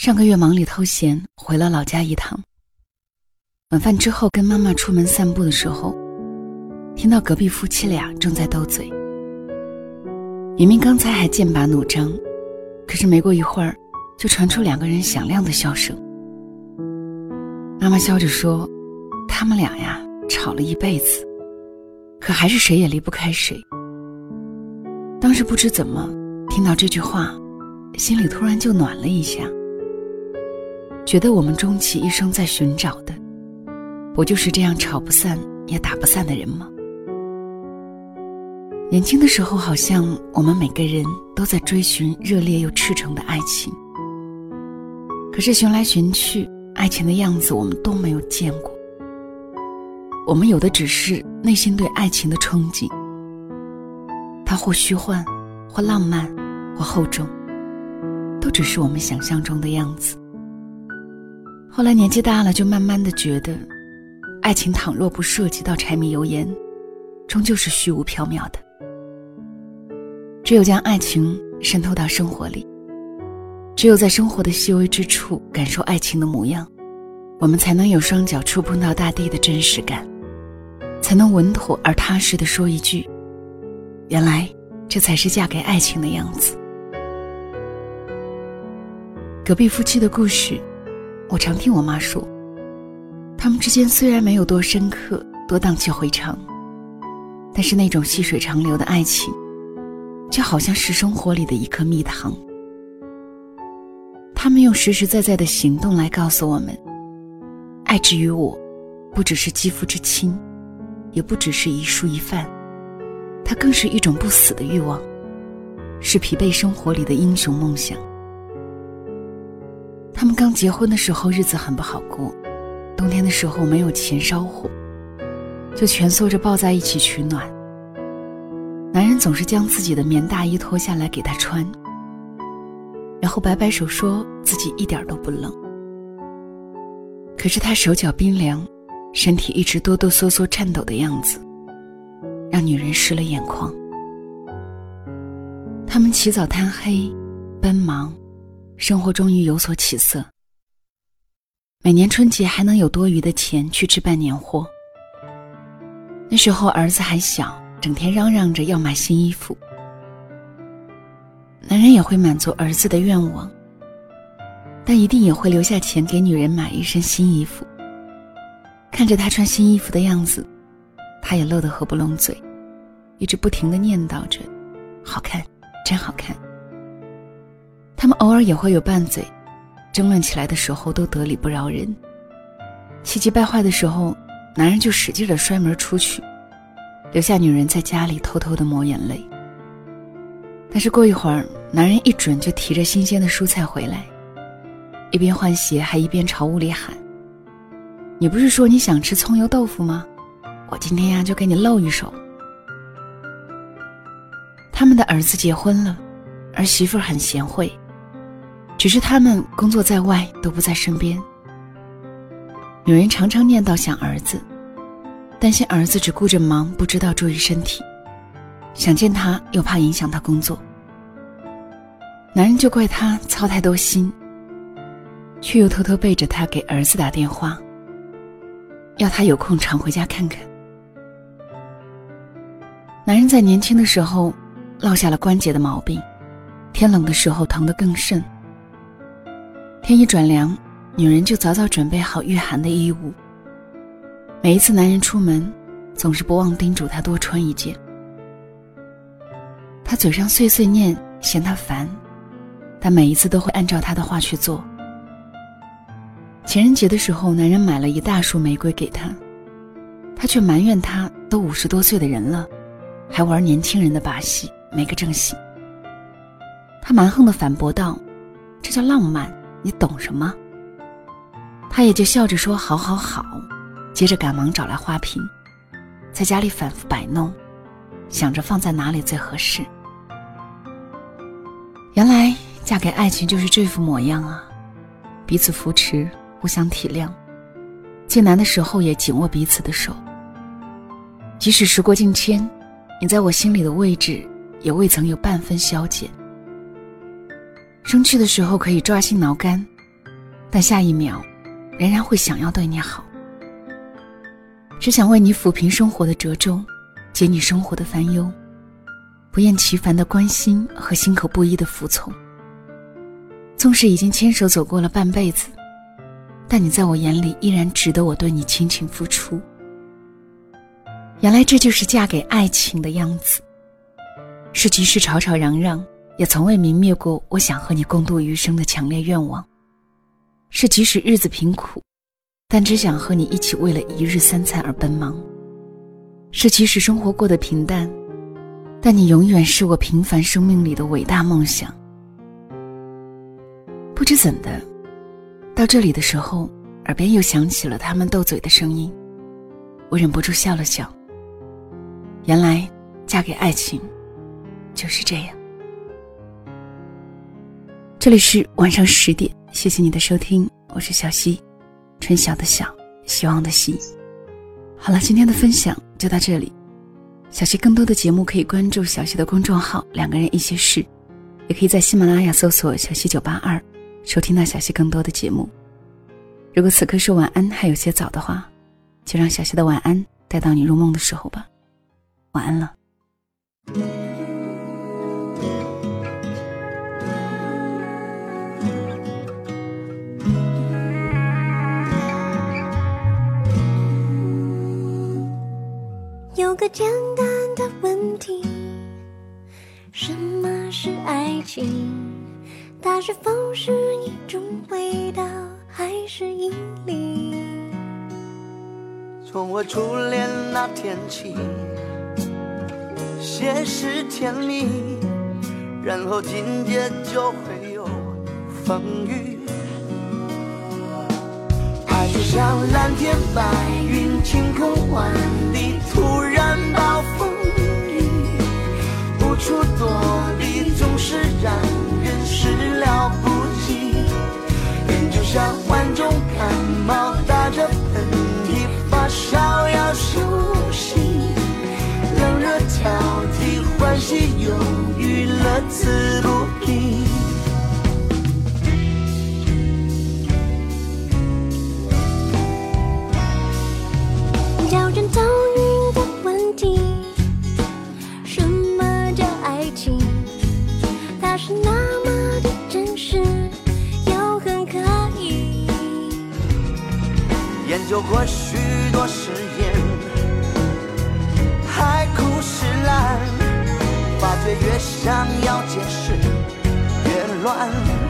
上个月忙里偷闲，回了老家一趟。晚饭之后，跟妈妈出门散步的时候，听到隔壁夫妻俩正在斗嘴。明明刚才还剑拔弩张，可是没过一会儿，就传出两个人响亮的笑声。妈妈笑着说：“他们俩呀，吵了一辈子，可还是谁也离不开谁。”当时不知怎么听到这句话，心里突然就暖了一下，觉得我们终其一生在寻找的，不就是这样吵不散也打不散的人吗？年轻的时候，好像我们每个人都在追寻热烈又赤诚的爱情，可是寻来寻去，爱情的样子我们都没有见过。我们有的只是内心对爱情的憧憬。它或虚幻，或浪漫，或厚重，都只是我们想象中的样子。后来年纪大了，就慢慢的觉得，爱情倘若不涉及到柴米油盐，终究是虚无缥缈的。只有将爱情渗透到生活里，只有在生活的细微之处感受爱情的模样，我们才能有双脚触碰到大地的真实感，才能稳妥而踏实的说一句。原来，这才是嫁给爱情的样子。隔壁夫妻的故事，我常听我妈说。他们之间虽然没有多深刻、多荡气回肠，但是那种细水长流的爱情，就好像是生活里的一颗蜜糖。他们用实实在在的行动来告诉我们：爱之于我，不只是肌肤之亲，也不只是一蔬一饭。它更是一种不死的欲望，是疲惫生活里的英雄梦想。他们刚结婚的时候日子很不好过，冬天的时候没有钱烧火，就蜷缩着抱在一起取暖。男人总是将自己的棉大衣脱下来给她穿，然后摆摆手说自己一点都不冷。可是他手脚冰凉，身体一直哆哆嗦嗦颤抖的样子。让女人湿了眼眶。他们起早贪黑，奔忙，生活终于有所起色。每年春节还能有多余的钱去置办年货。那时候儿子还小，整天嚷嚷着要买新衣服。男人也会满足儿子的愿望，但一定也会留下钱给女人买一身新衣服。看着他穿新衣服的样子。他也乐得合不拢嘴，一直不停的念叨着：“好看，真好看。”他们偶尔也会有拌嘴，争论起来的时候都得理不饶人。气急败坏的时候，男人就使劲的摔门出去，留下女人在家里偷偷的抹眼泪。但是过一会儿，男人一准就提着新鲜的蔬菜回来，一边换鞋还一边朝屋里喊：“你不是说你想吃葱油豆腐吗？”我今天呀，就给你露一手。他们的儿子结婚了，儿媳妇很贤惠，只是他们工作在外，都不在身边。女人常常念叨想儿子，担心儿子只顾着忙，不知道注意身体，想见他又怕影响他工作。男人就怪他操太多心，却又偷偷背着他给儿子打电话，要他有空常回家看看。男人在年轻的时候落下了关节的毛病，天冷的时候疼得更甚。天一转凉，女人就早早准备好御寒的衣物。每一次男人出门，总是不忘叮嘱他多穿一件。他嘴上碎碎念嫌他烦，但每一次都会按照他的话去做。情人节的时候，男人买了一大束玫瑰给她，她却埋怨他都五十多岁的人了。还玩年轻人的把戏，没个正形。他蛮横的反驳道：“这叫浪漫，你懂什么？”他也就笑着说：“好好好。”接着赶忙找来花瓶，在家里反复摆弄，想着放在哪里最合适。原来嫁给爱情就是这副模样啊！彼此扶持，互相体谅，最难的时候也紧握彼此的手。即使时过境迁。你在我心里的位置也未曾有半分消减。生气的时候可以抓心挠肝，但下一秒，仍然会想要对你好，只想为你抚平生活的褶皱，解你生活的烦忧，不厌其烦的关心和心口不一的服从。纵使已经牵手走过了半辈子，但你在我眼里依然值得我对你倾情付出。原来这就是嫁给爱情的样子，是即使吵吵嚷嚷，也从未泯灭过我想和你共度余生的强烈愿望。是即使日子贫苦，但只想和你一起为了一日三餐而奔忙。是即使生活过得平淡，但你永远是我平凡生命里的伟大梦想。不知怎的，到这里的时候，耳边又响起了他们斗嘴的声音，我忍不住笑了笑。原来，嫁给爱情，就是这样。这里是晚上十点，谢谢你的收听，我是小溪，春晓的晓，希望的希。好了，今天的分享就到这里。小溪更多的节目可以关注小溪的公众号“两个人一些事”，也可以在喜马拉雅搜索“小溪九八二”。收听到小溪更多的节目。如果此刻说晚安还有些早的话，就让小溪的晚安带到你入梦的时候吧。晚安了。个简单的问题：什么是爱情？它是否是一种味道，还是引力？从我初恋那天起，先是甜蜜，然后紧接就会有风雨。爱就像蓝天白云，晴空万里，处躲避，总是让人。始料不及，人就像患重感冒，打着喷嚏，发烧要休息，冷热挑剔，欢喜忧郁，乐此不疲。是那么的真实又很可疑。研究过许多誓言海枯石烂发觉越想要解释越乱。